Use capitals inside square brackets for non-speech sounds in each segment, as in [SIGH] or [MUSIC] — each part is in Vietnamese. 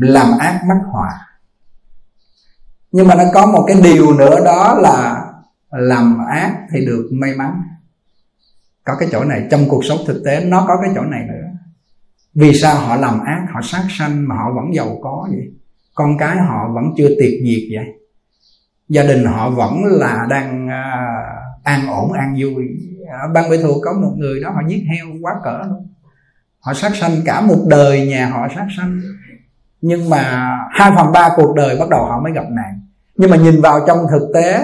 làm ác mắc họa. Nhưng mà nó có một cái điều nữa đó là làm ác thì được may mắn. Có cái chỗ này trong cuộc sống thực tế nó có cái chỗ này nữa. Vì sao họ làm ác họ sát sanh mà họ vẫn giàu có vậy? Con cái họ vẫn chưa tiệt diệt vậy? Gia đình họ vẫn là đang uh, an ổn an vui. Ở ban bệ thuộc có một người đó họ giết heo quá cỡ luôn. Họ sát sanh cả một đời nhà họ sát sanh nhưng mà hai phần ba cuộc đời bắt đầu họ mới gặp nạn. Nhưng mà nhìn vào trong thực tế,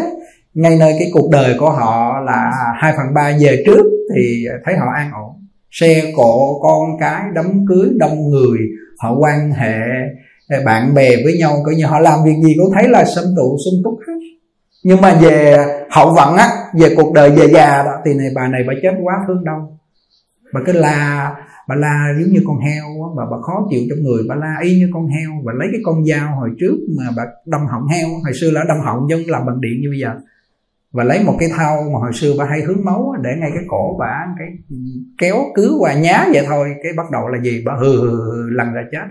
ngay nơi cái cuộc đời của họ là hai phần ba về trước thì thấy họ an ổn. Xe cộ con cái, đám cưới, đông người, họ quan hệ ờ, bạn bè với nhau, coi như họ làm việc gì cũng thấy là sâm tụ, sung túc hết. Nhưng mà về hậu vận á, về cuộc đời về già đó, thì này bà này bà chết quá thương đâu bà cứ la bà la giống như con heo á bà bà khó chịu trong người. Bà la y như con heo và lấy cái con dao hồi trước mà bà đâm họng heo hồi xưa là đâm họng nhưng làm bằng điện như bây giờ. Và lấy một cái thau mà hồi xưa bà hay hướng máu để ngay cái cổ bà cái kéo cứ qua nhá vậy thôi. Cái bắt đầu là gì? Bà hừ hừ, hừ lần ra chết.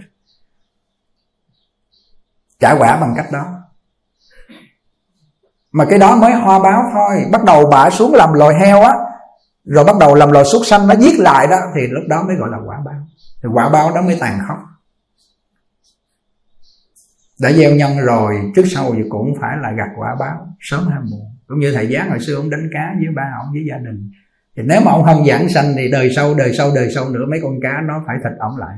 Trả quả bằng cách đó. Mà cái đó mới hoa báo thôi. Bắt đầu bà xuống làm loài heo á rồi bắt đầu làm loài súc sanh nó giết lại đó, thì lúc đó mới gọi là quả báo. Thì quả báo đó mới tàn khốc. Đã gieo nhân rồi, trước sau thì cũng phải là gặt quả báo, sớm hay muộn. Cũng như thầy giáng hồi xưa ông đánh cá với ba ông với gia đình. Thì nếu mà ông không giảng sanh thì đời sau đời sau đời sau nữa mấy con cá nó phải thịt ông lại.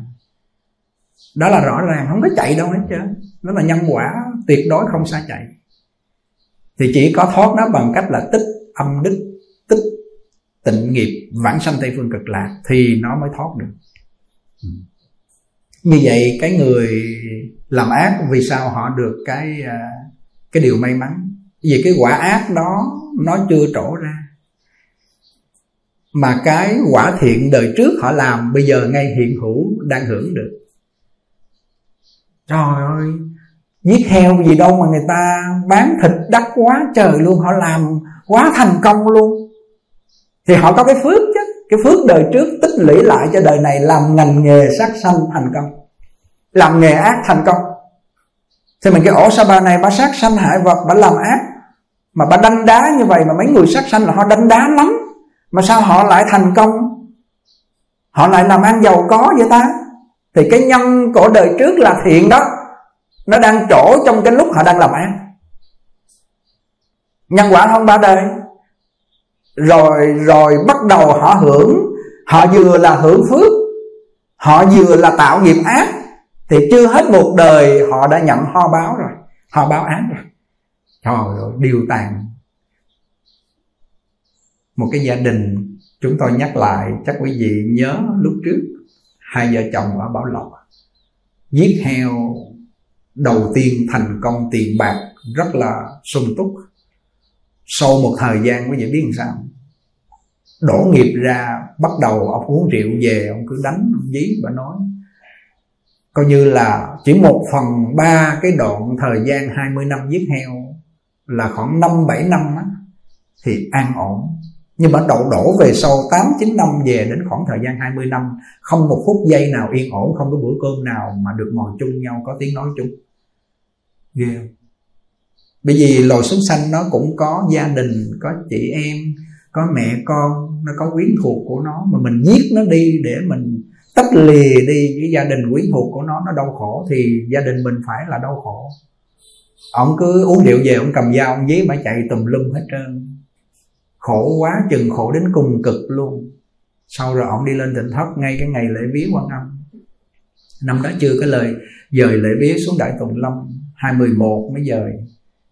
Đó là rõ ràng, không có chạy đâu hết trơn. Nó là nhân quả tuyệt đối không xa chạy. Thì chỉ có thoát nó bằng cách là tích âm đức tịnh nghiệp vãng sanh tây phương cực lạc thì nó mới thoát được. Ừ. như vậy cái người làm ác vì sao họ được cái à, cái điều may mắn? Vì cái quả ác đó nó chưa trổ ra. Mà cái quả thiện đời trước họ làm bây giờ ngay hiện hữu đang hưởng được. Trời ơi, giết heo gì đâu mà người ta bán thịt đắt quá trời luôn, họ làm quá thành công luôn thì họ có cái phước chứ. Cái phước đời trước tích lũy lại cho đời này làm ngành nghề sát sanh thành công. Làm nghề ác thành công. Thì mình cái ổ sa bà này bà sát sanh hại vật, bà làm ác? Mà bà đánh đá như vậy mà mấy người sát sanh là họ đánh đá lắm. Mà sao họ lại thành công? Họ lại làm ăn giàu có vậy ta? Thì cái nhân của đời trước là thiện đó. Nó đang trổ trong cái lúc họ đang làm ăn. Nhân quả không ba đời rồi rồi bắt đầu họ hưởng. Họ vừa là hưởng phước, họ vừa là tạo nghiệp ác. Thì chưa hết một đời họ đã nhận ho báo rồi ho báo ác rồi. Trời ơi, điều tàn. Một cái gia đình, chúng tôi nhắc lại, chắc quý vị nhớ lúc trước, hai vợ chồng ở bảo lộc. Giết heo đầu tiên thành công tiền bạc rất là sung túc sau một thời gian quý vị biết làm sao? Đổ nghiệp ra bắt đầu ông uống rượu về ông cứ đánh ông dí và nói. Coi như là chỉ một phần ba cái đoạn thời gian 20 năm giết heo là khoảng 5 7 năm á, thì an ổn. Nhưng mà đậu đổ về sau 8 9 năm về đến khoảng thời gian 20 năm không một phút giây nào yên ổn không có bữa cơm nào mà được ngồi chung nhau có tiếng nói chung. Ghê yeah bởi vì loài súng sanh nó cũng có gia đình, có chị em, có mẹ con, nó có quyến thuộc của nó. Mà mình giết nó đi để mình tách lìa đi với gia đình quyến thuộc của nó nó đau khổ thì gia đình mình phải là đau khổ. Ông cứ uống rượu về, ông cầm dao, ông dí mà chạy tùm lum hết trơn. Khổ quá, chừng khổ đến cùng cực luôn. Sau rồi ông đi lên tỉnh thất, ngay cái ngày lễ vía quan âm. Năm đó chưa có lời, dời lễ vía xuống đại tùng lâm, hai mười một mới dời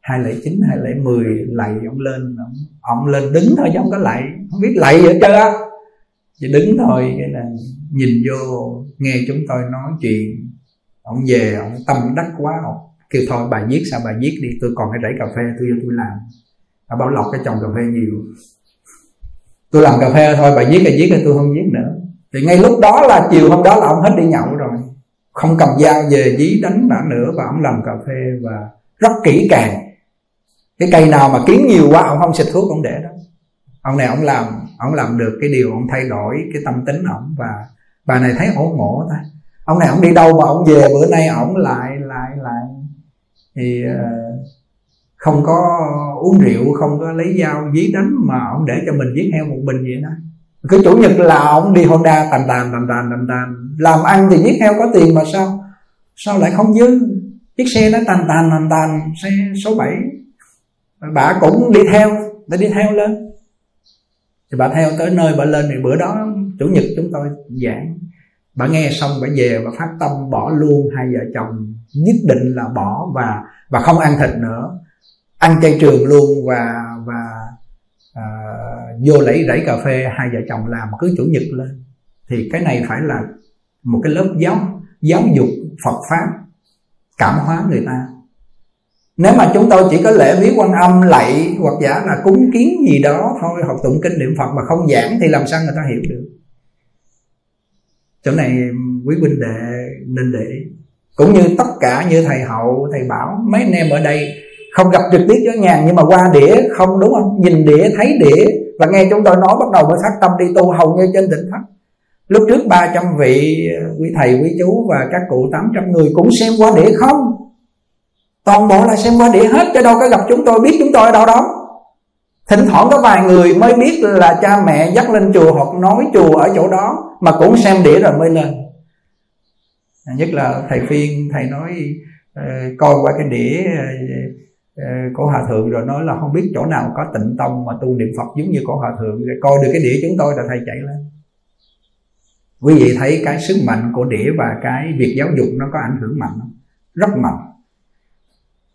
hai lẻ chín hai lẻ mười lạy ông lên ông, ông lên đứng thôi chứ không có lạy. Không biết lạy gì hết trơn á. Chỉ đứng thôi cái là nhìn vô nghe chúng tôi nói chuyện. Ông về ông tâm đắc quá ông kêu thôi bà viết sao bà viết đi tôi còn cái rẫy cà phê tôi vô tôi làm. Bà bảo lọc cái trồng cà phê nhiều. Tôi làm cà phê thôi bà viết là viết là tôi không viết nữa. Thì ngay lúc đó là chiều hôm đó là ông hết đi nhậu rồi. Không cầm dao về dí đánh bả nữa và ông làm cà phê và rất kỹ càng cái cây nào mà kiến nhiều quá ông không xịt thuốc ông để đó. Ông này ông làm ông làm được cái điều ông thay đổi cái tâm tính ông và bà này thấy ổ ngộ ta. Ông này ông đi đâu mà ông về bữa nay ông lại lại lại thì uh, không có uống rượu không có lấy dao dí đánh mà ông để cho mình giết heo một bình vậy đó. Cứ chủ nhật là ông đi honda tàn tàn tàn tàn tàn tàn làm ăn thì giết heo có tiền mà sao? Sao lại không dư? Chiếc xe nó tàn tàn tàn tàn xe số 7 bà cũng đi theo đã đi theo lên. Thì bà theo tới nơi bà lên thì bữa đó chủ nhật chúng tôi giảng. Bà nghe xong bà về bà phát tâm bỏ luôn hai vợ chồng. Nhất định là bỏ và và không ăn thịt nữa. Ăn chay trường luôn và và à, vô lấy rẫy cà phê hai vợ chồng làm cứ chủ nhật lên. Thì cái này phải là một cái lớp giáo giáo dục Phật pháp cảm hóa người ta nếu mà chúng tôi chỉ có lễ viết quan âm, lạy hoặc giả là cúng kiến gì đó thôi, học tụng kinh niệm phật mà không giảng thì làm sao người ta hiểu được? Chỗ này quý huynh đệ nên để cũng như tất cả như thầy hậu, thầy bảo, mấy anh em ở đây không gặp trực tiếp với nhà nhưng mà qua đĩa không, đúng không? Nhìn đĩa, thấy đĩa và nghe chúng tôi nói bắt đầu mới phát tâm đi tu hầu như trên tỉnh thất lúc trước 300 vị quý thầy, quý chú và các cụ 800 người cũng xem qua đĩa không? Toàn bộ là xem qua đĩa hết, chứ đâu có gặp chúng tôi, biết chúng tôi ở đâu đó. Thỉnh thoảng có vài người mới biết là cha mẹ dắt lên chùa hoặc nói chùa ở chỗ đó, mà cũng xem đĩa rồi mới lên. Nhất là thầy phiên, thầy nói ờ, coi qua cái đĩa ờ, ờ, của hòa thượng rồi nói là không biết chỗ nào có tịnh tông mà tu niệm phật giống như của hòa thượng. Rồi coi được cái đĩa chúng tôi là thầy chạy lên. Quý vị thấy cái sức mạnh của đĩa và cái việc giáo dục nó có ảnh hưởng mạnh không? Rất mạnh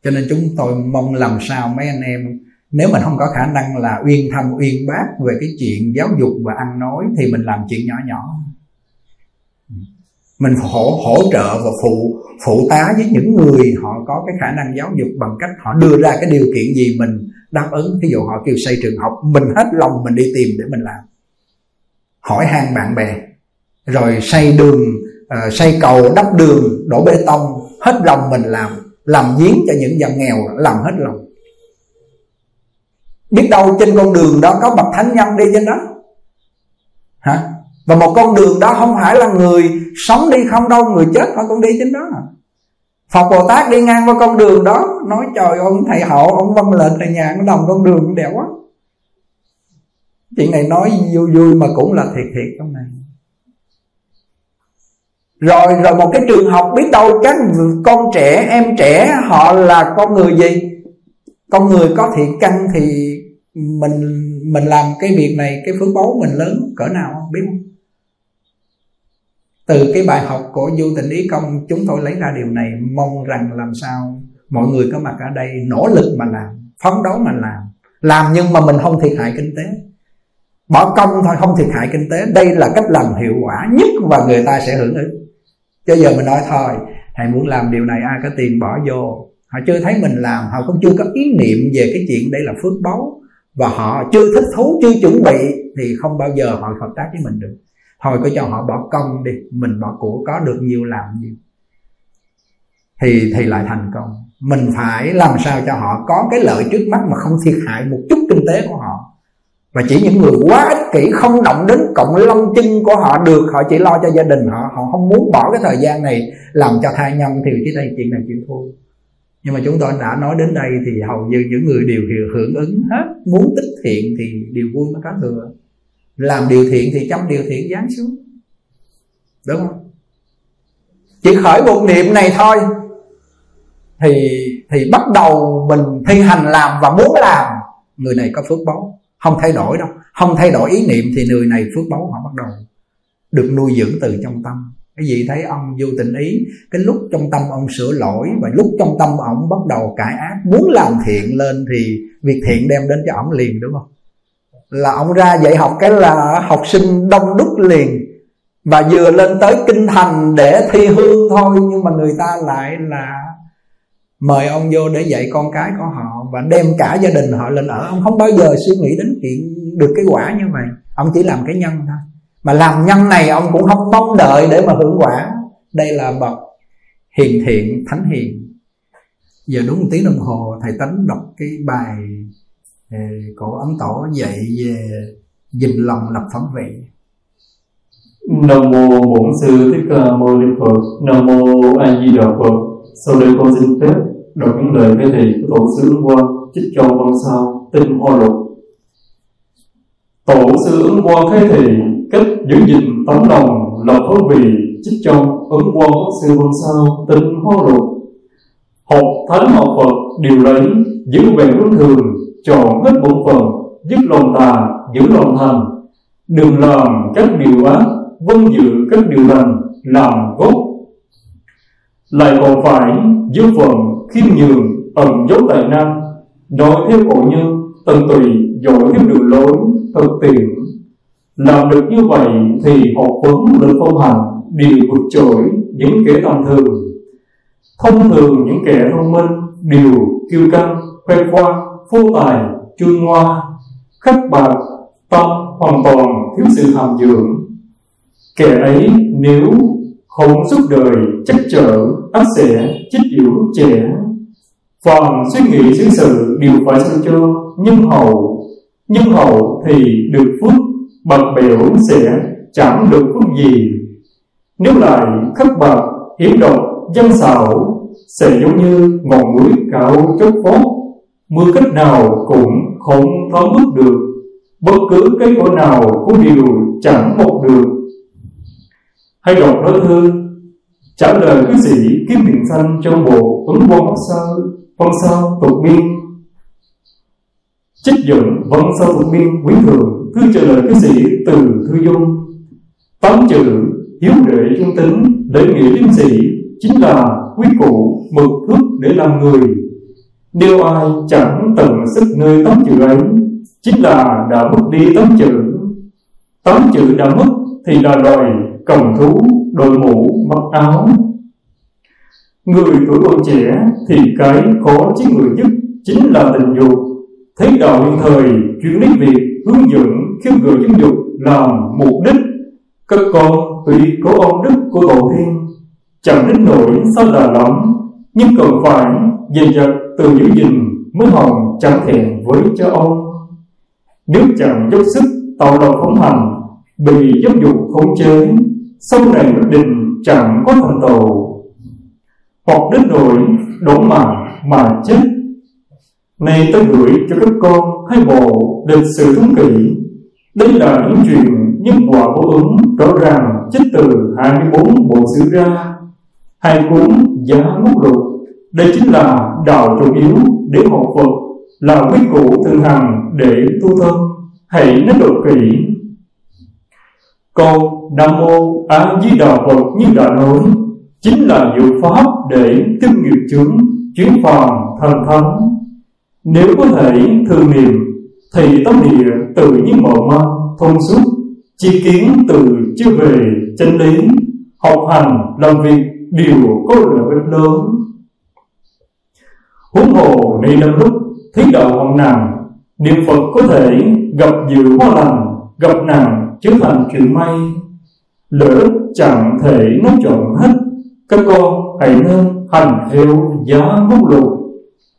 cho nên chúng tôi mong làm sao mấy anh em nếu mình không có khả năng là uyên thâm uyên bác về cái chuyện giáo dục và ăn nói thì mình làm chuyện nhỏ nhỏ. Mình hỗ hỗ trợ và phụ phụ tá với những người họ có cái khả năng giáo dục bằng cách họ đưa ra cái điều kiện gì mình đáp ứng. Ví dụ họ kêu xây trường học mình hết lòng mình đi tìm để mình làm. Hỏi han bạn bè rồi xây đường uh, xây cầu đắp đường đổ bê tông hết lòng mình làm làm giếng cho những dân nghèo, làm hết lòng. Biết đâu trên con đường đó có bậc thánh nhân đi trên đó. Hả? Và một con đường đó không phải là người sống đi không đâu, người chết họ cũng đi trên đó. Phật Bồ Tát đi ngang qua con đường đó, Nói, trời ông thầy hộ Ông vâng lệnh thầy nhà Nó đồng con đường đẹp quá. Chuyện này nói vui vui mà cũng là thiệt thiệt trong này rồi rồi một cái trường học biết đâu các con trẻ, em trẻ họ là con người gì? Con người có thiện căn thì mình mình làm cái việc này, cái phước báu mình lớn cỡ nào không biết không? Từ cái bài học của du tình ý công, chúng tôi lấy ra điều này, mong rằng làm sao mọi người có mặt ở đây nỗ lực mà làm, phấn đấu mà làm. Làm nhưng mà mình không thiệt hại kinh tế. Bỏ công thôi, không thiệt hại kinh tế. Đây là cách làm hiệu quả nhất và người ta sẽ hưởng ứng chứ giờ mình nói thôi, thầy muốn làm điều này ai có tiền bỏ vô. Họ chưa thấy mình làm, họ cũng chưa có ý niệm về cái chuyện đây là phước báu. Và họ chưa thích thú, chưa chuẩn bị, thì không bao giờ họ hợp tác với mình được. Thôi cứ cho họ bỏ công đi, mình bỏ của có được nhiều làm nhiều. Thì thì lại thành công. Mình phải làm sao cho họ có cái lợi trước mắt mà không thiệt hại một chút kinh tế của họ và chỉ những người quá ích kỷ không động đến cộng lông chân của họ được, họ chỉ lo cho gia đình, họ họ không muốn bỏ cái thời gian này làm cho thai nhân thì cái đây chuyện này chuyện thua nhưng mà chúng tôi đã nói đến đây thì hầu như những người đều hưởng ứng hết. Muốn tích thiện thì điều vui mới có thừa. Làm điều thiện thì trong điều thiện giáng xuống. Đúng không? Chỉ khởi một niệm này thôi. Thì thì bắt đầu mình thi hành làm và muốn làm. Người này có phước báu không thay đổi đâu. Không thay đổi ý niệm thì người này phước báu, họ bắt đầu được nuôi dưỡng từ trong tâm. Cái gì thấy ông vô tình ý, cái lúc trong tâm ông sửa lỗi và lúc trong tâm ông bắt đầu cải ác, muốn làm thiện lên thì việc thiện đem đến cho ông liền, đúng không? Là ông ra dạy học cái là học sinh đông đúc liền và vừa lên tới kinh thành để thi hương thôi, nhưng mà người ta lại là mời ông vô để dạy con cái của họ và đem cả gia đình họ lên ở. Ông không bao giờ suy nghĩ đến chuyện được cái quả như vậy. Ông chỉ làm cái nhân thôi. Mà làm nhân này ông cũng không mong đợi để mà hưởng quả. Đây là bậc hiền thiện, thánh hiền. Giờ đúng một tiếng đồng hồ, thầy tánh đọc cái bài ờ, cổ ấn tổ dạy về dìm lòng lập phẩm vị. Nam mô Bổn sư Thích Ca Mâu Ni Phật. Nam mô A Di Đà Phật. Sau đây con xin phép đọc những lời cái thị của tổ sư Ứng Quang trích cho văn sao tinh hoa lục. Tổ sư Ứng Quang khai thị cách giữ gìn tấm lòng lập hướng vị trích cho ứng quang quốc sư văn sao tinh hoa lục. Học thánh học Phật điều lấy giữ về hướng thường, chọn hết bổn phận, dứt lòng tà, giữ lòng thành đừng làm các điều ác vâng dự các điều lành, làm gốc lại còn phải giữ phần khiêm nhường ẩn dấu tài năng, nói theo cổ nhân tận tùy dội theo đường lối thực tiện làm được như vậy thì học vấn lực phong hành đều vượt trội những kẻ tầm thường. Thông thường những kẻ thông minh, đều kiêu căng, khoe khoang, phô tài trương hoa, khắc bạc, tâm hoàn toàn thiếu sự hàm dưỡng. Kẻ ấy nếu không giúp đời chắc trở ắt sẽ chích yếu trẻ phần suy nghĩ xứ sự đều phải sao cho nhân hậu nhân hậu thì được phước, bậc biểu sẽ chẳng được phước gì. Nếu lại khắc bậc, hiểm độc, dân xảo, sẽ giống như ngọn núi cao chót vót mưa cách nào cũng không thấm bước được, bất cứ cái cỏ nào cũng đều chẳng một được. Hay đọc nói thương trả lời cư sĩ kiếm tiền xanh trong bộ ứng quan Sơ văn Sơ tục biên. Trích dẫn văn Sơ tục biên quý thường, thư trả lời cư sĩ từ thư dung. Tám chữ hiếu đệ trung tính, để nghĩa liêm sĩ, chính là quý cụ mực thước để làm người. Nếu ai chẳng tận sức nơi tám chữ ấy, chính là đã mất đi tám chữ. Tám chữ đã mất thì là loài cầm thú đội mũ, mặc áo. Người tuổi còn trẻ thì cái khó chính người nhất chính là tình dục. Thấy đạo hiện thời chuyển đến việc hướng dẫn khiêu gợi giáo dục làm mục đích. Các con tuy có ơn đức của tổ tiên, chẳng đến nỗi sao là lắm, nhưng cần phải dè dặt từ giữ gìn mới hồng chẳng thèm với cha ông. Nếu chẳng dốc sức tạo lòng phóng hành bị giáo dục khống chế sau này quyết định chẳng có thành tàu hoặc đến nỗi đổ mà mà chết. Này tôi gửi cho các con hai bộ lịch sử thống kỷ đây là những chuyện nhân quả của ứng rõ ràng trích từ 24 bộ sử ra hai cuốn giá mốc lục. Đây chính là đạo chủ yếu để học Phật, là quý cụ thường hằng để tu thân. Hãy nên độ kỹ câu nam mô a di đà phật như đã nói, chính là diệu pháp để tiêu nghiệp chứng chuyển phàm thành thánh. Nếu có thể thường niệm thì tâm địa tự nhiên mở mang, thông suốt, chi kiến từ chưa về chân lý, học hành, làm việc đều có lợi ích lớn. Huống hồ nay năm lúc thấy đạo hồng nàng, niệm phật có thể gặp dự hoa lành, gặp nàng chứ thành chuyện may, lỡ chẳng thể nó chọn hết, các con hãy nên hành theo giá mốc lục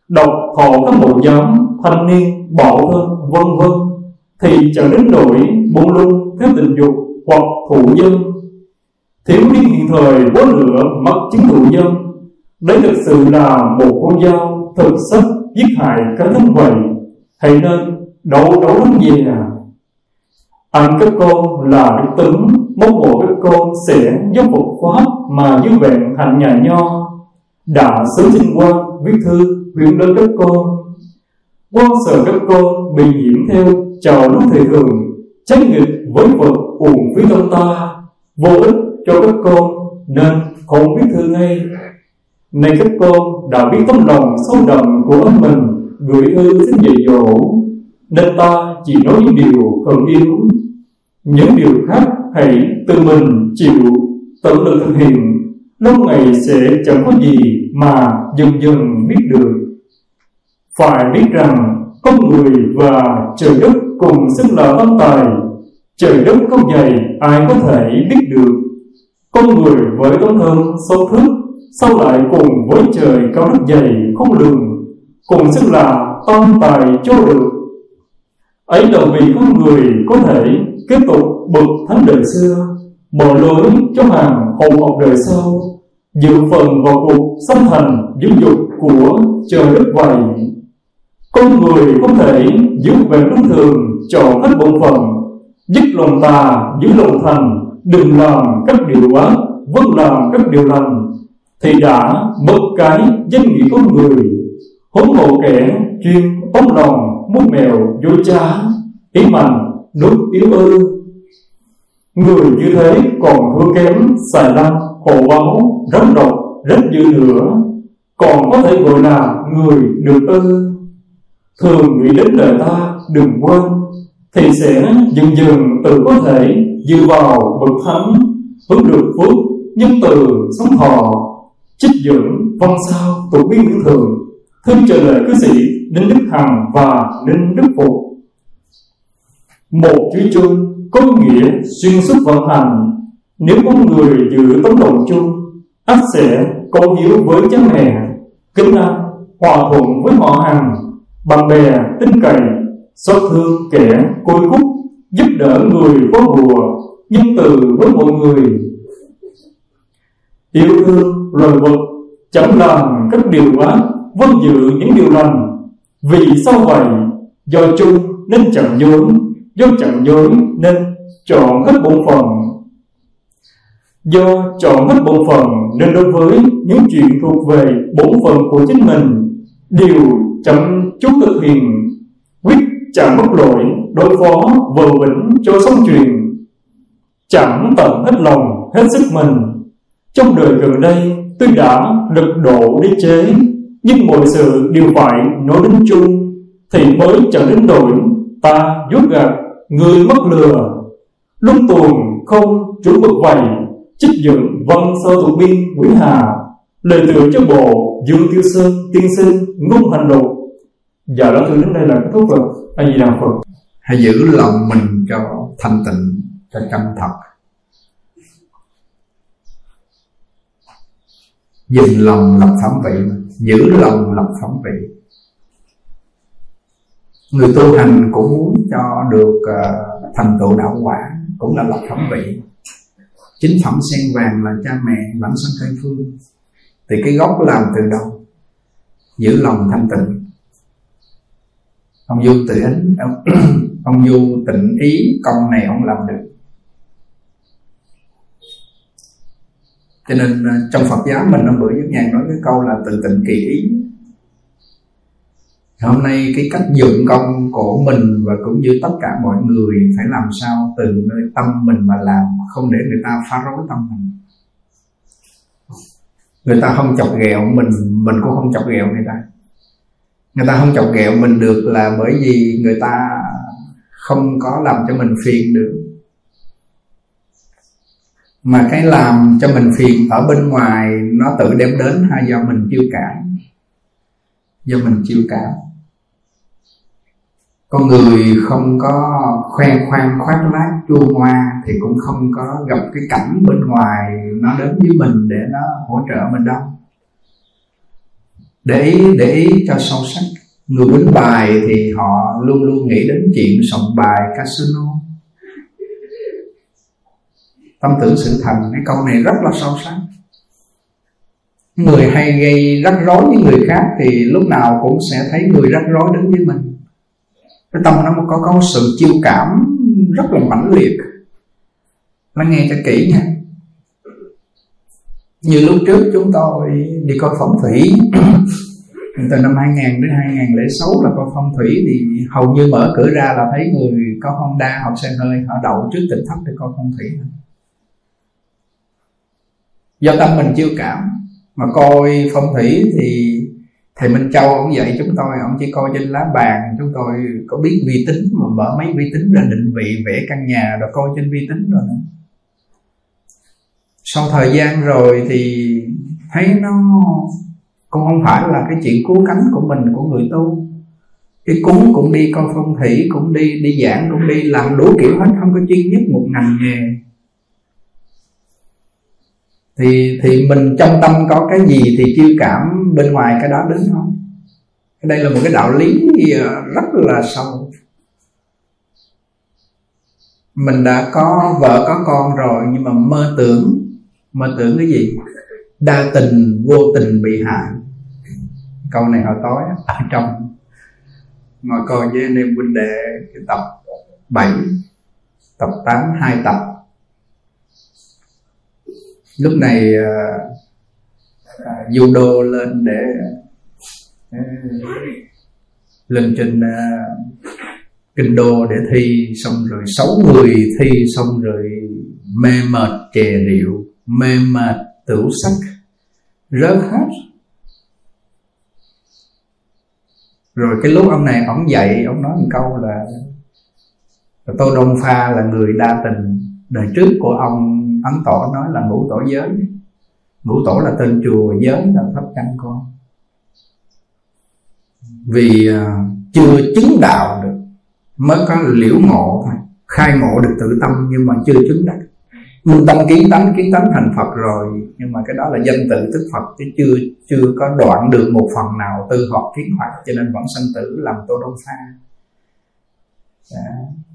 đọc họ các bộ giám, thanh niên, bảo thân vân vân, thì chẳng đến nỗi buông lung theo tình dục hoặc thụ dân thiếu niên hiện thời quá lửa mất chính thụ dân đấy thực sự là một con dao thực sắc giết hại cả thân vậy. Hãy nên đấu đấu lắm về à anh các con là đức tính mong mộ các con sẽ giúp phục pháp mà như vẹn hạnh nhà nho. Đã sớm sinh quan viết thư khuyên đến các con quan sợ các con bị nhiễm theo chào lúc thầy thường trách nghịch với vật uổng phí tâm ta. Vô ích cho các con nên không viết thư ngay. Này các con đã biết tấm lòng sâu đậm của mình, gửi thư xin dạy dỗ nên ta chỉ nói những điều cần yếu những điều khác hãy tự mình chịu tự lực thực hiện. Lâu ngày sẽ chẳng có gì mà dần dần biết được. Phải biết rằng, con người và trời đất cùng xưng là văn tài. Trời đất có dày, ai có thể biết được. Con người với tấm thân sâu thức sau lại cùng với trời cao đất dày không lường? Cùng xưng là tâm tài cho được ấy là vì con người có thể tiếp tục bậc thánh đời xưa, mở lối cho hàng hậu học đời sau dự phần vào cuộc sanh thành dưỡng dục của trời đất vậy con người không thể giữ về luân thường chọn hết bổn phận, dứt lòng tà giữ lòng thành, đừng làm các điều ác, vẫn làm các điều lành. Thì đã mất cái danh nghĩa con người, huống hộ kẻ chuyên ống lòng muốn mèo vô cha ý mạnh nước yếu ư người như thế còn thua kém, xài lăng, hồ báo, rắn độc rất dữ nữa còn có thể gọi là người được ư thường nghĩ đến lời ta đừng quên, thì sẽ dần dần tự có thể dựa vào bậc thánh vẫn được phước nhân từ sống thọ, chích dưỡng văn sao tụ biến những thường thương chờ lời cư sĩ ninh đức hằng và ninh đức phục một chữ chung có nghĩa xuyên suốt vận hành. Nếu có người giữ tấm lòng chung, ắt sẽ có hiếu với cha mẹ, kính ăn hòa thuận với họ hàng, bạn bè, tin cậy, xót thương kẻ côi cút, giúp đỡ người có bùa, nhân từ với mọi người. Yêu thương loài vật chẳng làm các điều ác vinh dự những điều lành. Vì sao vậy? Do chung nên chẳng dối do chẳng dối nên chọn hết bổn phận. Do chọn hết bổn phận nên đối với những chuyện thuộc về bổn phận của chính mình đều chậm chút thực hiện quyết chẳng mất lỗi đối phó vờ vĩnh cho sống truyền chẳng tận hết lòng, hết sức mình. Trong đời gần đây, tôi đã lực độ đi chế nhưng mọi sự đều phải nói đến chung. Thì mới chẳng đến đổi ta rút gạt người mất lừa. Lúc tuồng không chủ vực vầy trích dựng văn sơ thuộc biên nguyễn hà. Lời tựa cho bộ dương tiêu sơn, tiên sinh, ngôn hành lục. Giờ đó tôi đến đây là kết thúc rồi. A di đà phật. Hãy giữ lòng mình cho thanh tịnh, cho chân thật. Dừng lòng lập phẩm vị giữ lòng lập phẩm vị. Người tu hành cũng muốn cho được uh, thành tựu đạo quả cũng là lập phẩm vị. Chính phẩm sen vàng là cha mẹ bản sanh cây phương. Thì cái gốc làm từ đâu? Giữ lòng thanh tịnh. Ông du tịnh ông, [CLEARS THROAT] ông du tịnh ý công này ông làm được. Cho nên à, trong Phật giáo mình hôm bữa với nhàn nói cái câu là từ tịnh kỳ ý. Hôm nay cái cách dụng công của mình và cũng như tất cả mọi người phải làm sao từ nơi tâm mình mà làm, không để người ta phá rối tâm mình. Người ta không chọc ghẹo mình mình cũng không chọc ghẹo người ta. Người ta không chọc ghẹo mình được là bởi vì người ta không có làm cho mình phiền được mà cái làm cho mình phiền ở bên ngoài, nó tự đem đến hay do mình chiêu cảm. Do mình chiêu cảm. Con người không có khoe khoang, khoác lác chua ngoa thì cũng không có gặp cái cảnh bên ngoài nó đến với mình để nó hỗ trợ mình đâu. Để ý để ý cho sâu sắc. Người đánh bài thì họ luôn luôn nghĩ đến chuyện sòng bài casino tâm tưởng sự thành, cái câu này rất là sâu sắc. Người hay gây rắc rối với người khác thì lúc nào cũng sẽ thấy người rắc rối đến với mình. Cái tâm nó có có sự chiêu cảm rất là mãnh liệt. Lắng nghe cho kỹ nha. Như lúc trước chúng tôi đi coi phong thủy, [COUGHS] từ năm 2000 đến 2006 là coi phong thủy thì hầu như mở cửa ra là thấy người có Honda học xe hơi, họ đậu trước tỉnh thất để coi phong thủy do tâm mình chưa cảm, mà coi phong thủy thì thầy Minh Châu ông dạy chúng tôi, ông chỉ coi trên lá bàn, chúng tôi có biết vi tính mà mở mấy vi tính ra định vị, vẽ căn nhà rồi coi trên vi tính rồi nữa sau thời gian rồi thì thấy nó, cũng không phải là cái chuyện cứu cánh của mình, của người tu. Cái cúng cũng đi coi phong thủy, cũng đi đi giảng, cũng đi làm đủ kiểu hết, không có chuyên nhất một ngành nghề thì thì mình trong tâm có cái gì thì chiêu cảm bên ngoài cái đó đến không đây là một cái đạo lý à, rất là sâu. Mình đã có vợ có con rồi, nhưng mà mơ tưởng mơ tưởng cái gì? Đa tình, vô tình bị hại. Câu này hồi tối ở trong ngồi coi với anh em huynh đệ tập 7 tập 8 hai tập lúc này ờ, uh, judo lên để uh, lên trên uh, kinh đô để thi xong rồi sáu người thi xong rồi mê mệt chè rượu mê mệt tửu sắc rớt hết. Rồi cái lúc ông này ông dậy ông nói một câu là tô đông pha là người đa tình đời trước của ông ấn tổ nói là ngũ tổ giới ngũ tổ là tên chùa giới, là pháp căn con vì à, chưa chứng đạo được, mới có liễu ngộ thôi khai ngộ được tự tâm, nhưng mà chưa chứng đắc minh tâm kiến tánh kiến tánh thành phật rồi, nhưng mà cái đó là danh tự tức phật, chứ chưa chưa có đoạn được một phần nào tư hoặc kiến hoạt cho nên vẫn sanh tử làm tô đông xa. Đã. Dạ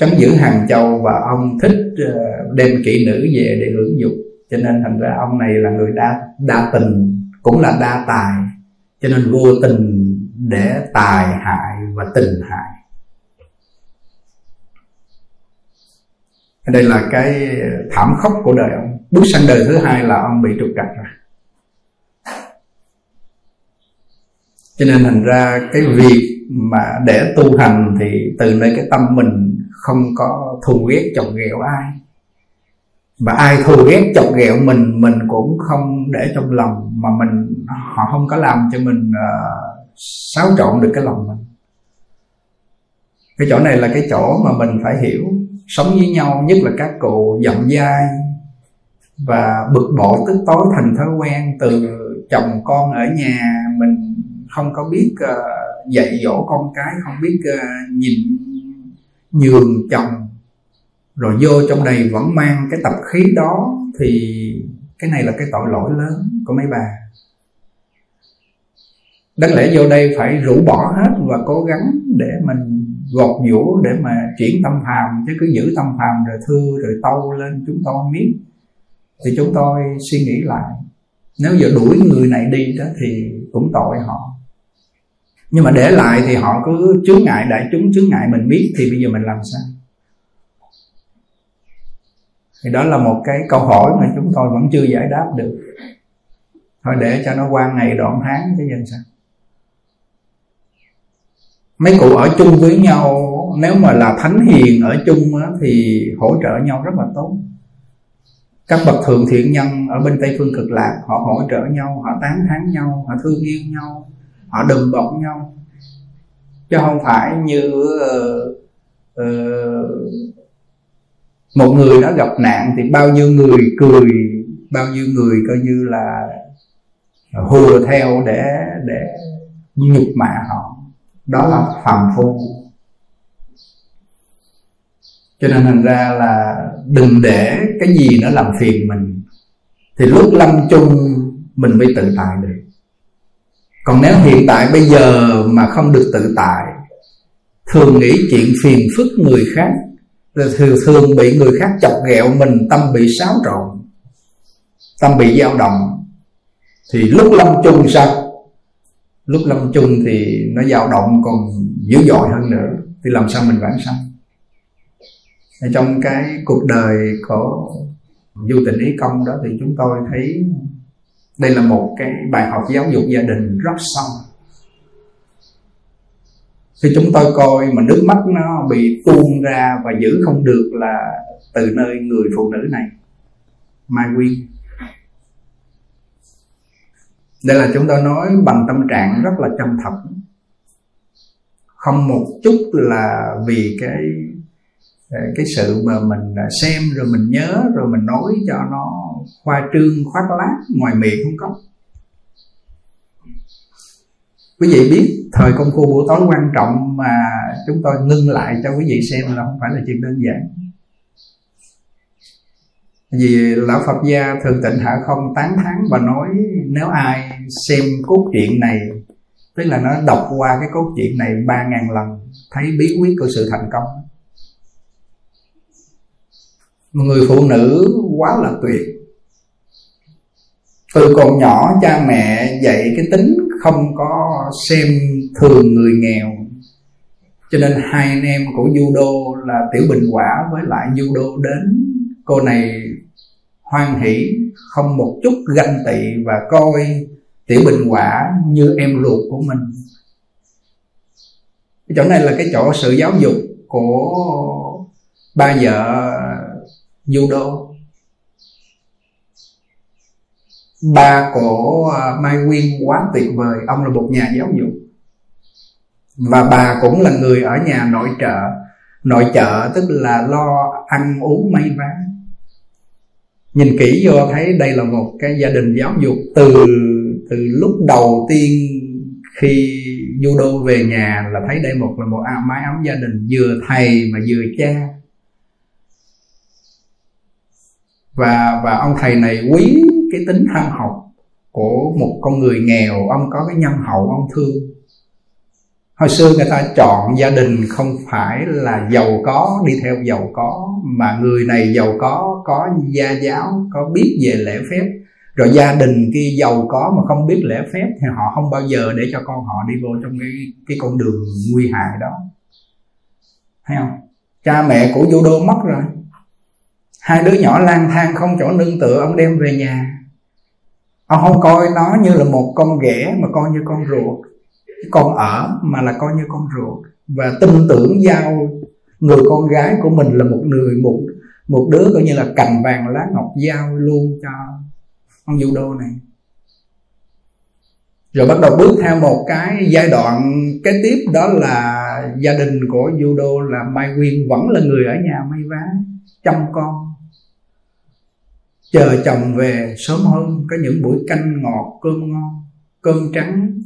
cấm giữ hàng châu và ông thích ờ, đem kỹ nữ về để hưởng dục. Cho nên thành ra ông này là người đa đa tình, cũng là đa tài. Cho nên vô tình để tài hại và tình hại. Đây là cái thảm khốc của đời ông. Bước sang đời thứ hai là ông bị trục trặc rồi. Cho nên thành ra cái việc mà để tu hành thì từ nơi cái tâm mình không có thù ghét chọc ghẹo ai. Và ai thù ghét chọc ghẹo mình mình cũng không để trong lòng mà mình họ không có làm cho mình uh, xáo trộn được cái lòng mình. Cái chỗ này là cái chỗ mà mình phải hiểu sống với nhau nhất là các cụ giọng dai và bực bội tức tối thành thói quen từ chồng con ở nhà mình không có biết uh, dạy dỗ con cái không biết uh, nhìn nhường chồng rồi vô trong này vẫn mang cái tập khí đó thì cái này là cái tội lỗi lớn của mấy bà. Đáng lẽ vô đây phải rũ bỏ hết và cố gắng để mình gọt nhũ để mà chuyển tâm phàm chứ cứ giữ tâm phàm rồi thư rồi tâu lên chúng tôi biết thì chúng tôi suy nghĩ lại nếu giờ đuổi người này đi đó thì cũng tội họ nhưng mà để lại thì họ cứ chướng ngại đại chúng chướng ngại mình biết thì bây giờ mình làm sao? Thì đó là một cái câu hỏi mà chúng tôi vẫn chưa giải đáp được. Thôi để cho nó qua ngày đoạn tháng chứ dân sao? Mấy cụ ở chung với nhau nếu mà là thánh hiền ở chung á, thì hỗ trợ nhau rất là tốt. Các bậc thượng thiện nhân ở bên tây phương cực lạc họ hỗ trợ nhau họ tán thán nhau họ thương yêu nhau họ đùm bọc nhau. Chứ không phải như uh, uh, một người đó gặp nạn thì bao nhiêu người cười bao nhiêu người coi như là hùa theo để để nhục mạ họ. Đó là phàm phu. Cho nên thành ra là đừng để cái gì nó làm phiền mình. Thì lúc lâm chung mình mới tự tại được còn nếu hiện tại bây giờ mà không được tự tại, thường nghĩ chuyện phiền phức người khác thường thường bị người khác chọc ghẹo mình, tâm bị xáo trộn, tâm bị dao động, thì lúc lâm chung sao? Lúc lâm chung thì nó dao động còn dữ dội hơn nữa, thì làm sao mình vãng sanh? Trong cái cuộc đời của du tình ý công đó thì chúng tôi thấy đây là một cái bài học giáo dục gia đình rất sâu. Khi chúng tôi coi mà nước mắt nó bị tuôn ra và giữ không được là từ nơi người phụ nữ này, mai quyên. Đây là chúng tôi nói bằng tâm trạng rất là chân thật. Không một chút là vì cái cái sự mà mình xem rồi mình nhớ rồi mình nói cho nó khoa trương khoác lác ngoài miệng không có. Quý vị biết, thời công phu buổi tối quan trọng mà chúng tôi ngưng lại cho quý vị xem là không phải là chuyện đơn giản. Vì lão Phật gia thường tịnh hạ không, tán thán và nói, nếu ai xem cốt truyện này, tức là nó đọc qua cái cốt truyện này ba ngàn lần, thấy bí quyết của sự thành công. Một người phụ nữ quá là tuyệt từ còn nhỏ, cha mẹ dạy cái tính không có xem thường người nghèo. Cho nên hai anh em của judo là tiểu bình quả với lại judo đến cô này hoan hỷ, không một chút ganh tị và coi tiểu bình quả như em ruột của mình. Cái chỗ này là cái chỗ sự giáo dục của ba vợ judo. Ba của à, mai quyên quá tuyệt vời ông là một nhà giáo dục. Và bà cũng là người ở nhà nội trợ. Nội trợ tức là lo ăn uống may vá. Nhìn kỹ vô thấy đây là một cái gia đình giáo dục từ từ lúc đầu tiên khi judo về nhà là thấy đây một là một mái ấm gia đình vừa thầy mà vừa cha. Và và ông thầy này quý cái tính tham học của một con người nghèo, ông có cái nhân hậu, ông thương. Hồi xưa người ta chọn gia đình không phải là giàu có, đi theo giàu có, mà người này giàu có có gia giáo, có biết về lễ phép. Rồi gia đình kia giàu có mà không biết lễ phép thì họ không bao giờ để cho con họ đi vô trong cái cái con đường nguy hại đó. Thấy không? Cha mẹ của judo mất rồi. Hai đứa nhỏ lang thang không chỗ nương tựa, ông đem về nhà ông không coi nó như là một con ghẻ mà coi như con ruột. Con ở mà là coi như con ruột. Và tin tưởng giao người con gái của mình là một người, một một đứa coi như là cành vàng lá ngọc giao luôn cho ông judo này. Rồi bắt đầu bước theo một cái giai đoạn kế tiếp, đó là gia đình của judo là mai quyên vẫn là người ở nhà may vá, chăm con chờ chồng về sớm hơn có những buổi canh ngọt cơm ngon cơm trắng.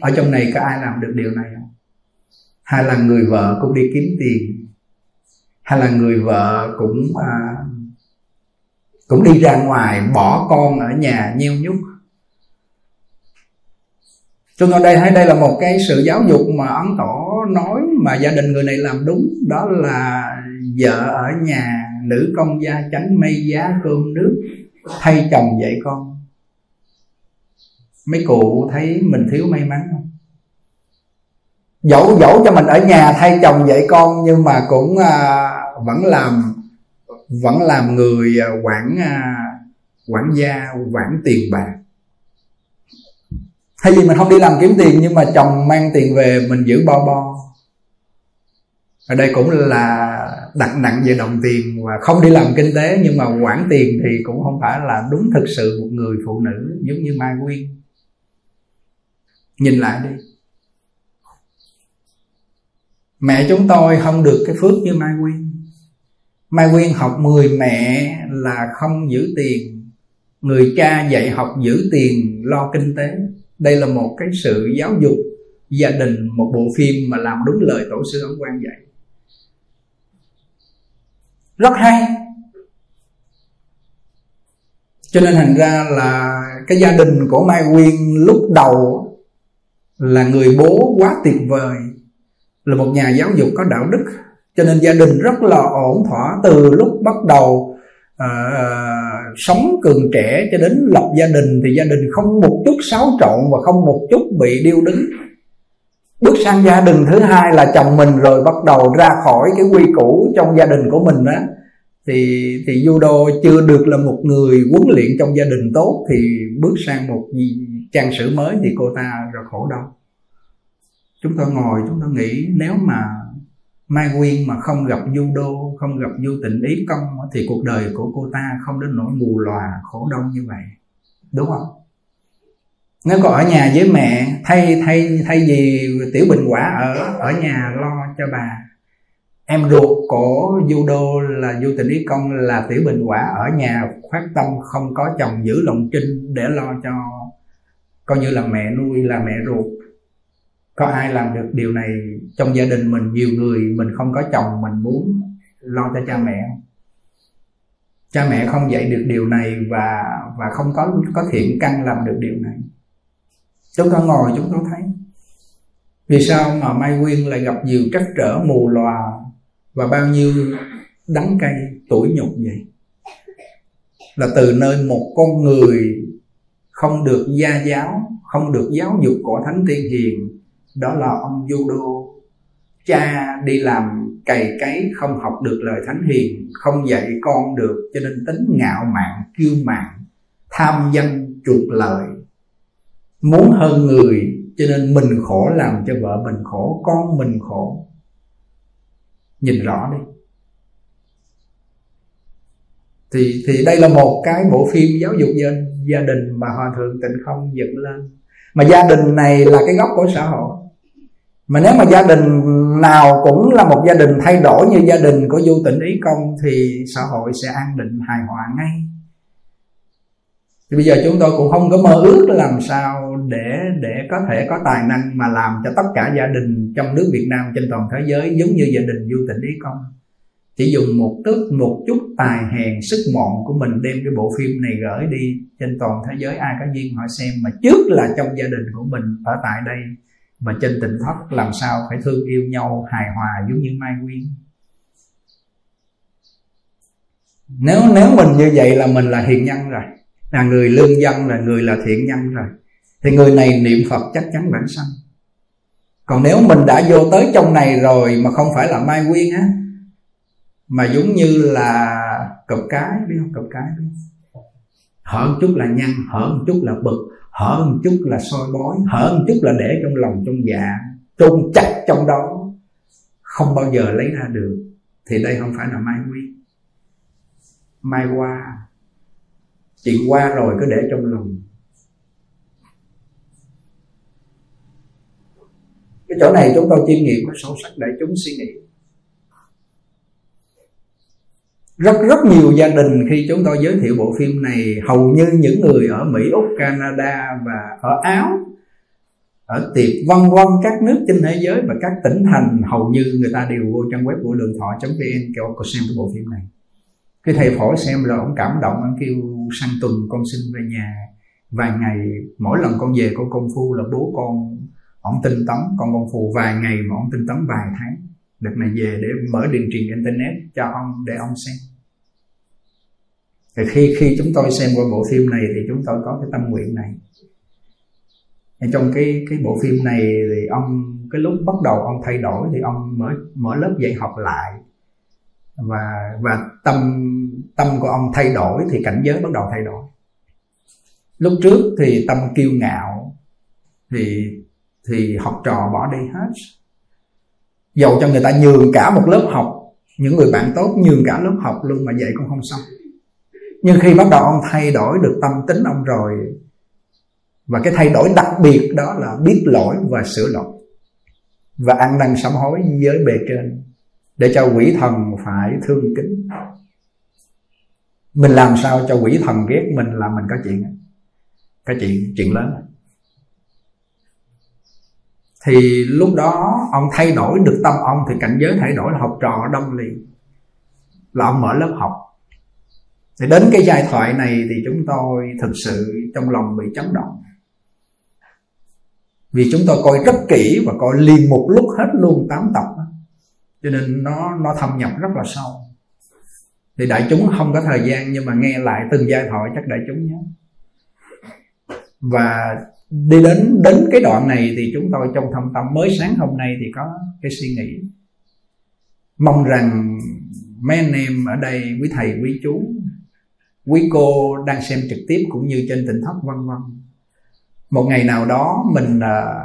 Ở trong này có ai làm được điều này không? Hay là người vợ cũng đi kiếm tiền? Hay là người vợ cũng à, cũng đi ra ngoài bỏ con ở nhà nheo nhúc chúng tôi đây thấy đây là một cái sự giáo dục mà ấn tổ nói mà gia đình người này làm đúng. Đó là vợ ở nhà nữ công gia tránh mây giá cơm nước thay chồng dạy con. Mấy cụ thấy mình thiếu may mắn không? Dẫu dẫu cho mình ở nhà thay chồng dạy con nhưng mà cũng à, vẫn làm vẫn làm người à, quản à, quản gia quản tiền bạc. Hay vì mình không đi làm kiếm tiền nhưng mà chồng mang tiền về mình giữ bo bo ở đây cũng là đặt nặng về đồng tiền và không đi làm kinh tế, nhưng mà quản tiền thì cũng không phải là đúng thực sự một người phụ nữ giống như mai quyên nhìn lại đi. Mẹ chúng tôi không được cái phước như mai quyên mai quyên học 10 mẹ là không giữ tiền. Người cha dạy học giữ tiền, lo kinh tế. Đây là một cái sự giáo dục gia đình, một bộ phim mà làm đúng lời tổ sư ông quan dạy rất hay. Cho nên thành ra là cái gia đình của mai quyên lúc đầu là người bố quá tuyệt vời là một nhà giáo dục có đạo đức. Cho nên gia đình rất là ổn thỏa từ lúc bắt đầu à, à sống cường trẻ cho đến lập gia đình. Thì gia đình không một chút xáo trộn và không một chút bị điêu đứng bước sang gia đình thứ hai là chồng mình rồi bắt đầu ra khỏi cái quy củ trong gia đình của mình đó thì thì judo chưa được là một người huấn luyện trong gia đình tốt thì bước sang một trang sử mới thì cô ta rồi khổ đau chúng ta ngồi, chúng ta nghĩ nếu mà Mai Quyên mà không gặp judo, Không gặp du tịnh ý công Thì cuộc đời của cô ta không đến nỗi mù lòa, khổ đau như vậy. Đúng không? Nếu có ở nhà với mẹ, Thay thay thay vì Tiểu Bình Quả ở ở nhà lo cho bà. Em ruột của judo là du tình ý công Là Tiểu Bình Quả ở nhà khoát tâm Không có chồng giữ lòng trinh Để lo cho Coi như là mẹ nuôi, là mẹ ruột. Có ai làm được điều này trong gia đình mình? Nhiều người, mình không có chồng, mình muốn lo cho cha mẹ. Cha mẹ không dạy được điều này và và không có có thiện căn làm được điều này chúng ta ngồi chúng ta thấy. Vì sao mà mai quyên lại gặp nhiều trắc trở mù lòa và bao nhiêu đắng cay tuổi nhục vậy? Là từ nơi một con người không được gia giáo, không được giáo dục của thánh tiên hiền, đó là ông Judo. Cha đi làm cày cấy, không học được lời thánh hiền, không dạy con được, cho nên tính ngạo mạn, kiêu mạn, tham danh chuộc lợi muốn hơn người cho nên mình khổ làm cho vợ mình khổ con mình khổ. Nhìn rõ đi. Thì thì đây là một cái bộ phim giáo dục gia, gia đình mà hòa thượng tịnh không dựng lên. Mà gia đình này là cái gốc của xã hội. Mà nếu mà gia đình nào cũng là một gia đình thay đổi như gia đình của du tịnh ý công thì xã hội sẽ an định hài hòa ngay thì bây giờ chúng tôi cũng không có mơ ước làm sao để để có thể có tài năng mà làm cho tất cả gia đình trong nước Việt Nam trên toàn thế giới giống như gia đình du tịnh ý công. Chỉ dùng một tức, một chút tài hèn, sức mọn của mình đem cái bộ phim này gửi đi trên toàn thế giới. Ai có duyên họ xem mà trước là trong gia đình của mình ở tại đây và trên tỉnh thất làm sao phải thương yêu nhau hài hòa giống như mai nguyên nếu nếu mình như vậy là mình là hiền nhân rồi là người lương dân, là người là thiện nhân rồi. Thì người này niệm phật chắc chắn vãng sanh. Còn nếu mình đã vô tới trong này rồi mà không phải là mai nguyên á, mà giống như là cụp cái, biết không? Cụp cái biết hở một chút là nhăn hở một chút là bực hở một chút là soi bói hở một chút là để trong lòng trong dạ chôn chặt trong đó. Không bao giờ lấy ra được. Thì đây không phải là mai nguyên. Mai qua chuyện qua rồi cứ để trong lòng. Cái chỗ này chúng tôi chiêm nghiệm nó sâu sắc để chúng suy nghĩ. Rất rất nhiều gia đình khi chúng tôi giới thiệu bộ phim này hầu như những người ở Mỹ, Úc, Canada và ở Áo ở tiệp vân vân các nước trên thế giới và các tỉnh thành hầu như người ta đều vô trang web của lượng thọ.vn kêu có xem cái bộ phim này. Cái thầy phổi xem rồi ông cảm động ông kêu sang tuần con xin về nhà. Vài ngày, mỗi lần con về con công phu là bố con, ông tinh tấn, con công phu vài ngày mà ông tinh tấn vài tháng. Đợt này về để mở điện truyền internet cho ông, để ông xem. Thì khi khi chúng tôi xem qua bộ phim này thì chúng tôi có cái tâm nguyện này. Trong cái cái bộ phim này thì ông, cái lúc bắt đầu ông thay đổi thì ông mở mở lớp dạy học lại. Và và tâm tâm của ông thay đổi thì cảnh giới bắt đầu thay đổi. Lúc trước thì tâm kiêu ngạo, thì thì học trò bỏ đi hết. Dầu cho người ta nhường cả một lớp học, những người bạn tốt nhường cả lớp học luôn mà dạy cũng không xong. Nhưng khi bắt đầu ông thay đổi được tâm tính ông rồi, và cái thay đổi đặc biệt đó là biết lỗi và sửa lỗi, và ăn năn sám hối với bề trên để cho quỷ thần phải thương kính mình làm sao cho quỷ thần ghét mình là mình có chuyện. Có chuyện chuyện lớn. Thì lúc đó ông thay đổi được tâm ông, thì cảnh giới thay đổi là học trò đông liền. Là ông mở lớp học. Thì đến cái giai thoại này thì chúng tôi thực sự trong lòng bị chấn động. Vì chúng tôi coi rất kỹ và coi liền một lúc hết luôn tám tập cho nên nó nó thâm nhập rất là sâu thì đại chúng không có thời gian, nhưng mà nghe lại từng giai thoại chắc đại chúng nhớ. Và đi đến đến cái đoạn này thì chúng tôi trong thâm tâm mới sáng hôm nay thì có cái suy nghĩ. Mong rằng mấy anh em ở đây, quý thầy, quý chú, quý cô đang xem trực tiếp cũng như trên tỉnh thất vân vân. Một ngày nào đó mình là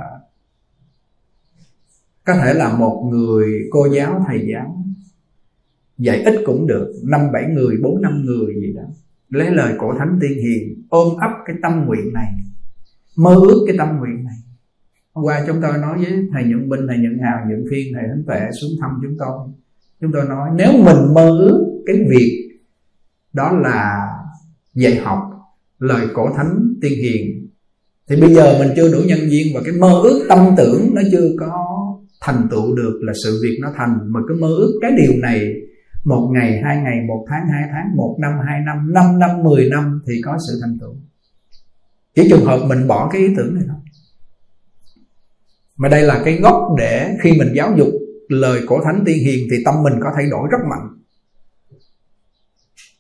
có thể là một người cô giáo thầy giáo dạy ít cũng được, năm bảy người, bốn năm người gì đó. Lấy lời cổ thánh tiên hiền, ôm ấp cái tâm nguyện này, mơ ước cái tâm nguyện này. Hôm qua chúng tôi nói với thầy nhuận binh thầy nhuận hào nhuận phiên, thầy thánh tuệ xuống thăm chúng tôi. Chúng tôi nói, nếu mình mơ ước cái việc đó là dạy học, lời cổ thánh tiên hiền, thì bây giờ mình chưa đủ nhân duyên và cái mơ ước tâm tưởng nó chưa có thành tựu được là sự việc nó thành. Mà cứ mơ ước cái điều này một ngày, hai ngày, một tháng, hai tháng, một năm, hai năm năm năm, mười năm thì có sự thành tựu. Chỉ trường hợp mình bỏ cái ý tưởng này thôi. Mà đây là cái gốc để khi mình giáo dục lời cổ thánh tiên hiền thì tâm mình có thay đổi rất mạnh.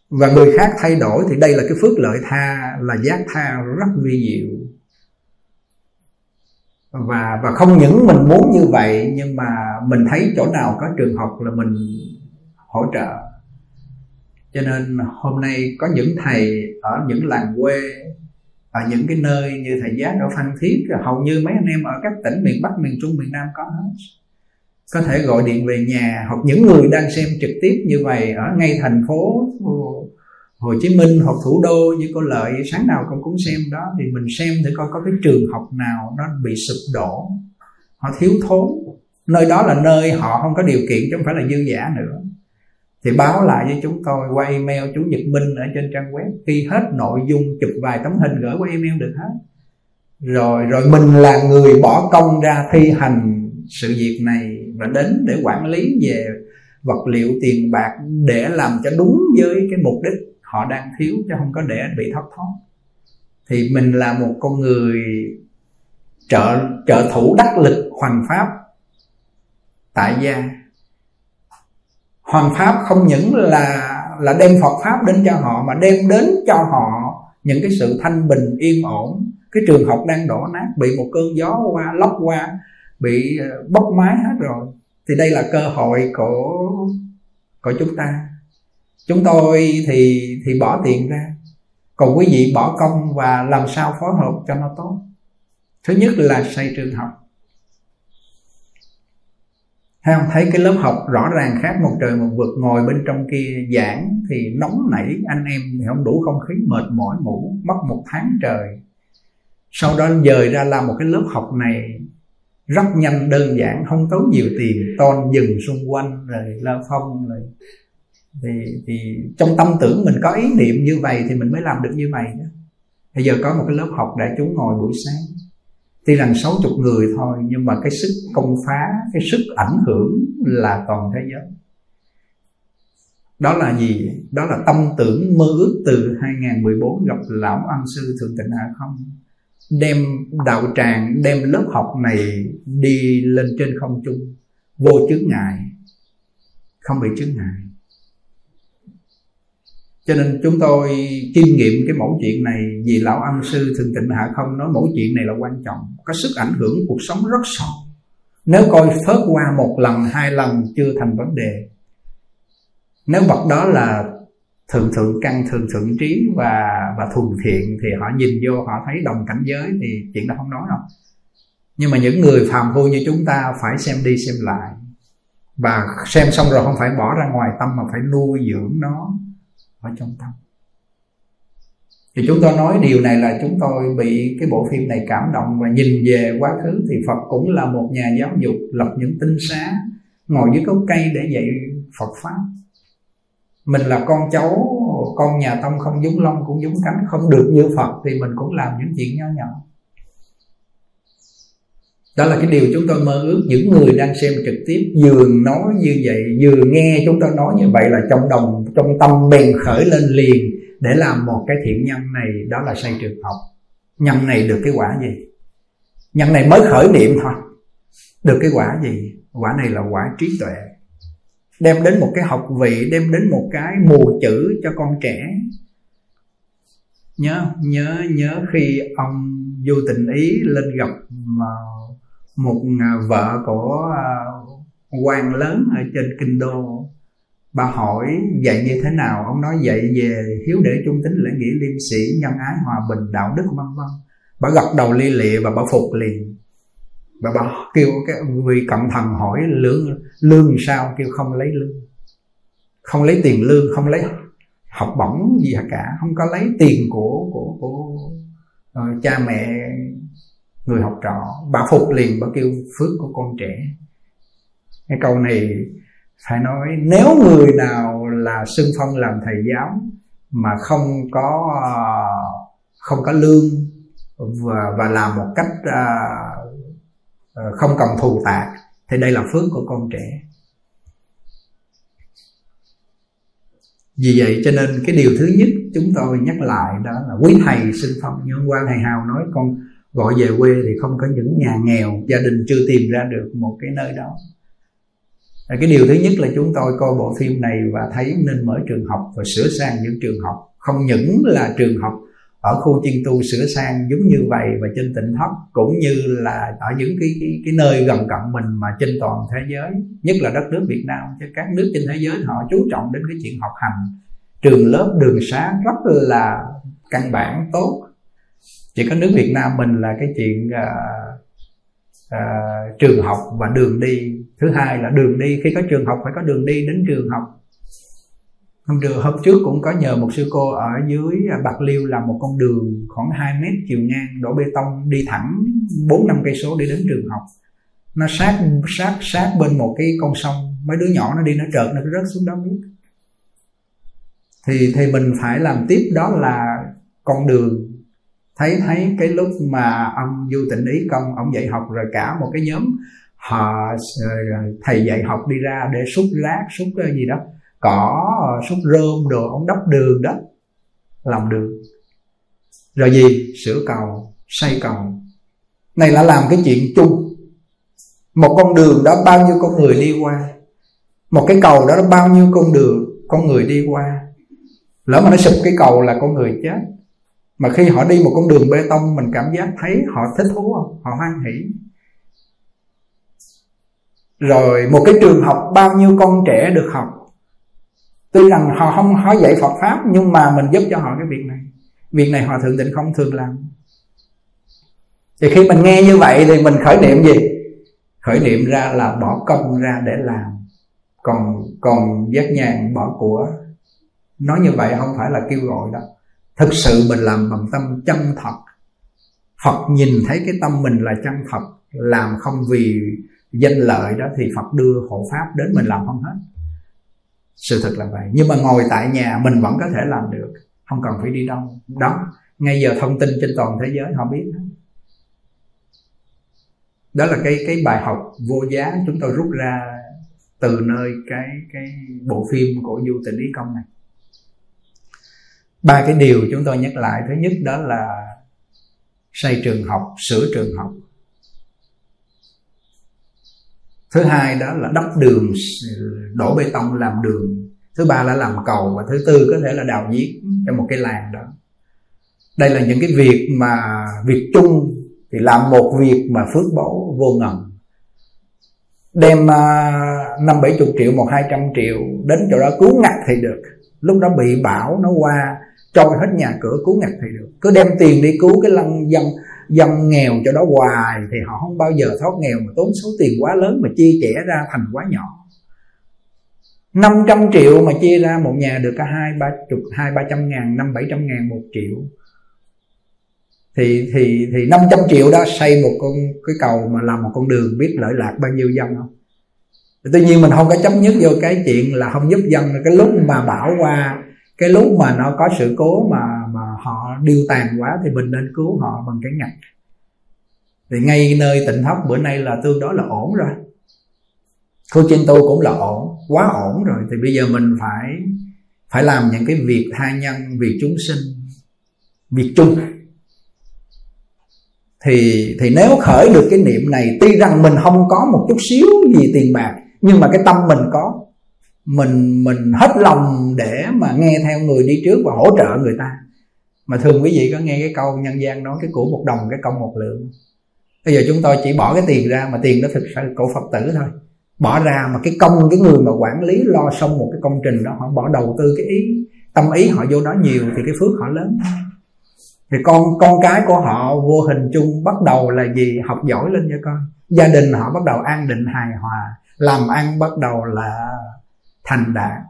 Và người khác thay đổi thì đây là cái phước lợi tha, là giác tha rất vi diệu. Và và không những mình muốn như vậy, nhưng mà mình thấy chỗ nào có trường học là mình hỗ trợ. Cho nên hôm nay có những thầy ở những làng quê, ở những cái nơi như thầy giá ở phan thiết, hầu như mấy anh em ở các tỉnh miền bắc, miền trung, miền nam có hết. Có thể gọi điện về nhà hoặc những người đang xem trực tiếp như vậy ở ngay thành phố Hồ Chí Minh hoặc thủ đô như cô Lợi, sáng nào con cũng xem đó. Thì mình xem thử coi có cái trường học nào nó bị sụp đổ, họ thiếu thốn. Nơi đó là nơi họ không có điều kiện chứ không phải là dư giả nữa thì báo lại với chúng tôi qua email chú Nhật Minh ở trên trang web. Khi hết nội dung, chụp vài tấm hình gửi qua email được hết. Rồi rồi mình là người bỏ công ra thi hành sự việc này và đến để quản lý về vật liệu, tiền bạc để làm cho đúng với cái mục đích họ đang thiếu chứ không có để bị thất thoát. Thì mình là một con người trợ trợ thủ đắc lực, hoành pháp, tại gia hoàng pháp không những là là đem phật pháp đến cho họ, mà đem đến cho họ những cái sự thanh bình, yên ổn. Cái trường học đang đổ nát, bị một cơn gió qua, lốc qua, bị ờ, bốc mái hết rồi. Thì đây là cơ hội của của chúng ta. Chúng tôi thì thì bỏ tiền ra. Còn quý vị bỏ công và làm sao phối hợp cho nó tốt? Thứ nhất là xây trường học. Thấy không? Thấy cái lớp học rõ ràng khác một trời một vực Ngồi bên trong kia giảng thì nóng nảy Anh em thì không đủ không khí mệt mỏi ngủ Mất một tháng trời. Sau đó dời ra làm một cái lớp học này Rất nhanh đơn giản Không tốn nhiều tiền Ton dừng xung quanh Rồi la phong rồi. Thì, thì trong tâm tưởng mình có ý niệm như vậy Thì mình mới làm được như vậy đó. Bây giờ có một cái lớp học đại chúng ngồi buổi sáng. Tuy rằng 60 người thôi, Nhưng mà cái sức công phá, Cái sức ảnh hưởng là toàn thế giới Đó là gì? Đó là tâm tưởng mơ ước từ 2014 Gặp Lão Ân Sư Thượng Tịnh Hạ Không, Đem đạo tràng, Đem lớp học này Đi lên trên không trung, Vô chướng ngại, Không bị chướng ngại cho nên chúng tôi kinh nghiệm cái mẫu chuyện này vì lão âm sư thường tịnh hạ không? Nói mẫu chuyện này là quan trọng, có sức ảnh hưởng cuộc sống rất sâu. Nếu coi phớt qua một lần, hai lần chưa thành vấn đề. Nếu bậc đó là thượng thượng căn thượng thượng trí và và thuần thiện, thì họ nhìn vô, họ thấy đồng cảnh giới thì chuyện đó không nói đâu. Nhưng mà những người phàm phu như chúng ta phải xem đi xem lại. Và xem xong rồi không phải bỏ ra ngoài tâm mà phải nuôi dưỡng nó ở trong tâm. Thì chúng tôi nói điều này là chúng tôi bị cái bộ phim này cảm động và nhìn về quá khứ thì Phật cũng là một nhà giáo dục lập những tinh xá, ngồi dưới gốc cây để dạy Phật pháp. Mình là con cháu, con nhà tông không giống lông cũng giống cánh không được như Phật thì mình cũng làm những chuyện nhỏ nhỏ đó là cái điều chúng tôi mơ ước. Những người đang xem trực tiếp, vừa nói như vậy, vừa nghe chúng tôi nói như vậy là trong đồng, trong tâm bèn khởi lên liền để làm một cái thiện nhân này. Đó là xây trường học. Nhân này được cái quả gì? Nhân này mới khởi niệm thôi. Được cái quả gì? Quả này là quả trí tuệ. Đem đến một cái học vị, đem đến một cái mù chữ cho con trẻ. Nhớ nhớ nhớ khi ông vô tình ý lên gặp mà một à, vợ của à, quan lớn ở trên kinh đô. Bà hỏi dạy như thế nào? Ông nói dạy về hiếu để trung tính lễ nghĩa liêm sĩ nhân ái hòa bình đạo đức vân vân. Bà gật đầu li lịa và bà phục liền. Và bà kêu cái vị cận thần hỏi lương lương sao? Kêu không lấy lương. Không lấy tiền lương không lấy học bổng gì cả không có lấy tiền của của của uh, cha mẹ người học trò. Bà phục liền bà kêu phước của con trẻ. Cái câu này phải nói nếu người nào là xưng phong làm thầy giáo mà không có không có lương và và làm một cách uh, không cần thù tạc thì đây là phước của con trẻ. Vì vậy cho nên cái điều thứ nhất chúng tôi nhắc lại đó là quý thầy xưng phong. Như hôm qua thầy hào nói con gọi về quê thì không có những nhà nghèo gia đình chưa tìm ra được một cái nơi đó. Cái điều thứ nhất là chúng tôi coi bộ phim này và thấy nên mở trường học và sửa sang những trường học. Không những là trường học ở khu chiên tu sửa sang giống như vậy và trên tỉnh thất cũng như là ở những cái cái, cái nơi gần cận mình mà trên toàn thế giới nhất là đất nước Việt Nam. Chứ các nước trên thế giới họ chú trọng đến cái chuyện học hành. Trường lớp đường xá rất là căn bản tốt chỉ có nước Việt Nam mình là cái chuyện uh, uh, trường học và đường đi. Thứ hai là đường đi khi có trường học phải có đường đi đến trường học. Hôm trường hôm trước cũng có nhờ một sư cô ở dưới bạc liêu làm một con đường khoảng 2 mét chiều ngang đổ bê tông đi thẳng bốn năm cây số để đến trường học. Nó sát sát sát bên một cái con sông. Mấy đứa nhỏ nó đi nó trợt nó rớt xuống đó biết thì thì mình phải làm tiếp đó là con đường thấy thấy cái lúc mà ông du tịnh ý công, ông dạy học rồi cả một cái nhóm, họ ờ, thầy dạy học đi ra để xúc rác xúc cái gì đó, cỏ, xúc rơm đồ, ông đắp đường đó, làm đường. Rồi gì? Sửa cầu, xây cầu. Này là làm cái chuyện chung. Một con đường đó bao nhiêu con người đi qua? Một cái cầu đó bao nhiêu con đường con người đi qua? Lỡ mà nó sụp cái cầu là con người chết mà khi họ đi một con đường bê tông, mình cảm giác thấy họ thích thú không? Họ hoan hỷ. Rồi, một cái trường học bao nhiêu con trẻ được học. Tuy rằng họ không họ dạy Phật pháp, nhưng mà mình giúp cho họ cái việc này. Việc này họ thượng định không thường làm. Thì khi mình nghe như vậy thì mình khởi niệm gì? Khởi niệm ra là bỏ công ra để làm. Còn còn giác nhàn bỏ của. Nói như vậy không phải là kêu gọi đó thực sự mình làm bằng tâm chân thật. Phật nhìn thấy cái tâm mình là chân thật, làm không vì danh lợi đó thì phật đưa hộ pháp đến mình làm không hết. Sự thật là vậy. Nhưng mà ngồi tại nhà mình vẫn có thể làm được. Không cần phải đi đâu. Đó, ngay giờ thông tin trên toàn thế giới họ biết. Đó là cái cái bài học vô giá chúng tôi rút ra từ nơi cái cái bộ phim của du tình ý công này ba cái điều chúng tôi nhắc lại. Thứ nhất đó là xây trường học, sửa trường học. Thứ hai đó là đắp đường, đổ bê tông làm đường. Thứ ba là làm cầu và thứ tư có thể là đào giếng cho một cái làng đó. Đây là những cái việc mà việc chung, thì làm một việc mà phước báu vô ngần. Đem à, năm bảy chục triệu, một hai trăm triệu đến chỗ đó cứu ngặt thì được. Lúc đó bị bão nó qua trôi hết nhà cửa cứu ngặt thì được. Cứ đem tiền đi cứu cái lăng dân dân nghèo cho đó hoài thì họ không bao giờ thoát nghèo mà tốn số tiền quá lớn mà chia trẻ ra thành quá nhỏ. 500 triệu mà chia ra một nhà được cả hai, ba chục, hai, ba trăm ngàn, năm, bảy trăm ngàn, một triệu. Thì thì thì 500 triệu đó xây một con, cái cầu mà làm một con đường biết lợi lạc bao nhiêu dân không? Tuy nhiên mình không có chấp nhất vô cái chuyện là không giúp dân. Cái lúc mà bão qua cái lúc mà nó có sự cố mà mà họ điêu tàn quá thì mình nên cứu họ bằng cái ngặt thì ngay nơi tịnh thất, bữa nay là tương đối là ổn rồi. Khu trên tu cũng là ổn, quá ổn rồi. Thì bây giờ mình phải phải làm những cái việc tha nhân vì chúng sinh, việc chung. Thì thì nếu khởi được cái niệm này, tuy rằng mình không có một chút xíu gì tiền bạc, nhưng mà cái tâm mình có mình mình hết lòng để mà nghe theo người đi trước và hỗ trợ người ta. Mà thường quý vị có nghe cái câu nhân gian nói cái của một đồng, cái công một lượng. Bây giờ chúng tôi chỉ bỏ cái tiền ra mà tiền đó thực sự cổ phật tử thôi. Bỏ ra mà cái công, cái người mà quản lý lo xong một cái công trình đó, họ bỏ đầu tư cái ý, tâm ý họ vô đó nhiều thì cái phước họ lớn thì con con cái của họ vô hình chung bắt đầu là gì? Học giỏi lên cho con. Gia đình họ bắt đầu an định hài hòa. Làm ăn bắt đầu là thành đạt.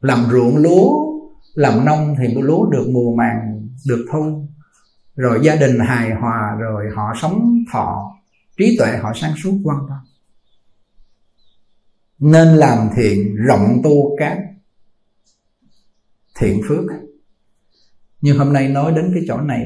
Làm ruộng lúa, làm nông thì lúa được mùa màng được thu rồi gia đình hài hòa, rồi họ sống thọ, trí tuệ họ sáng suốt quan tâm nên làm thiện, rộng tu các thiện phước. Nhưng hôm nay nói đến cái chỗ này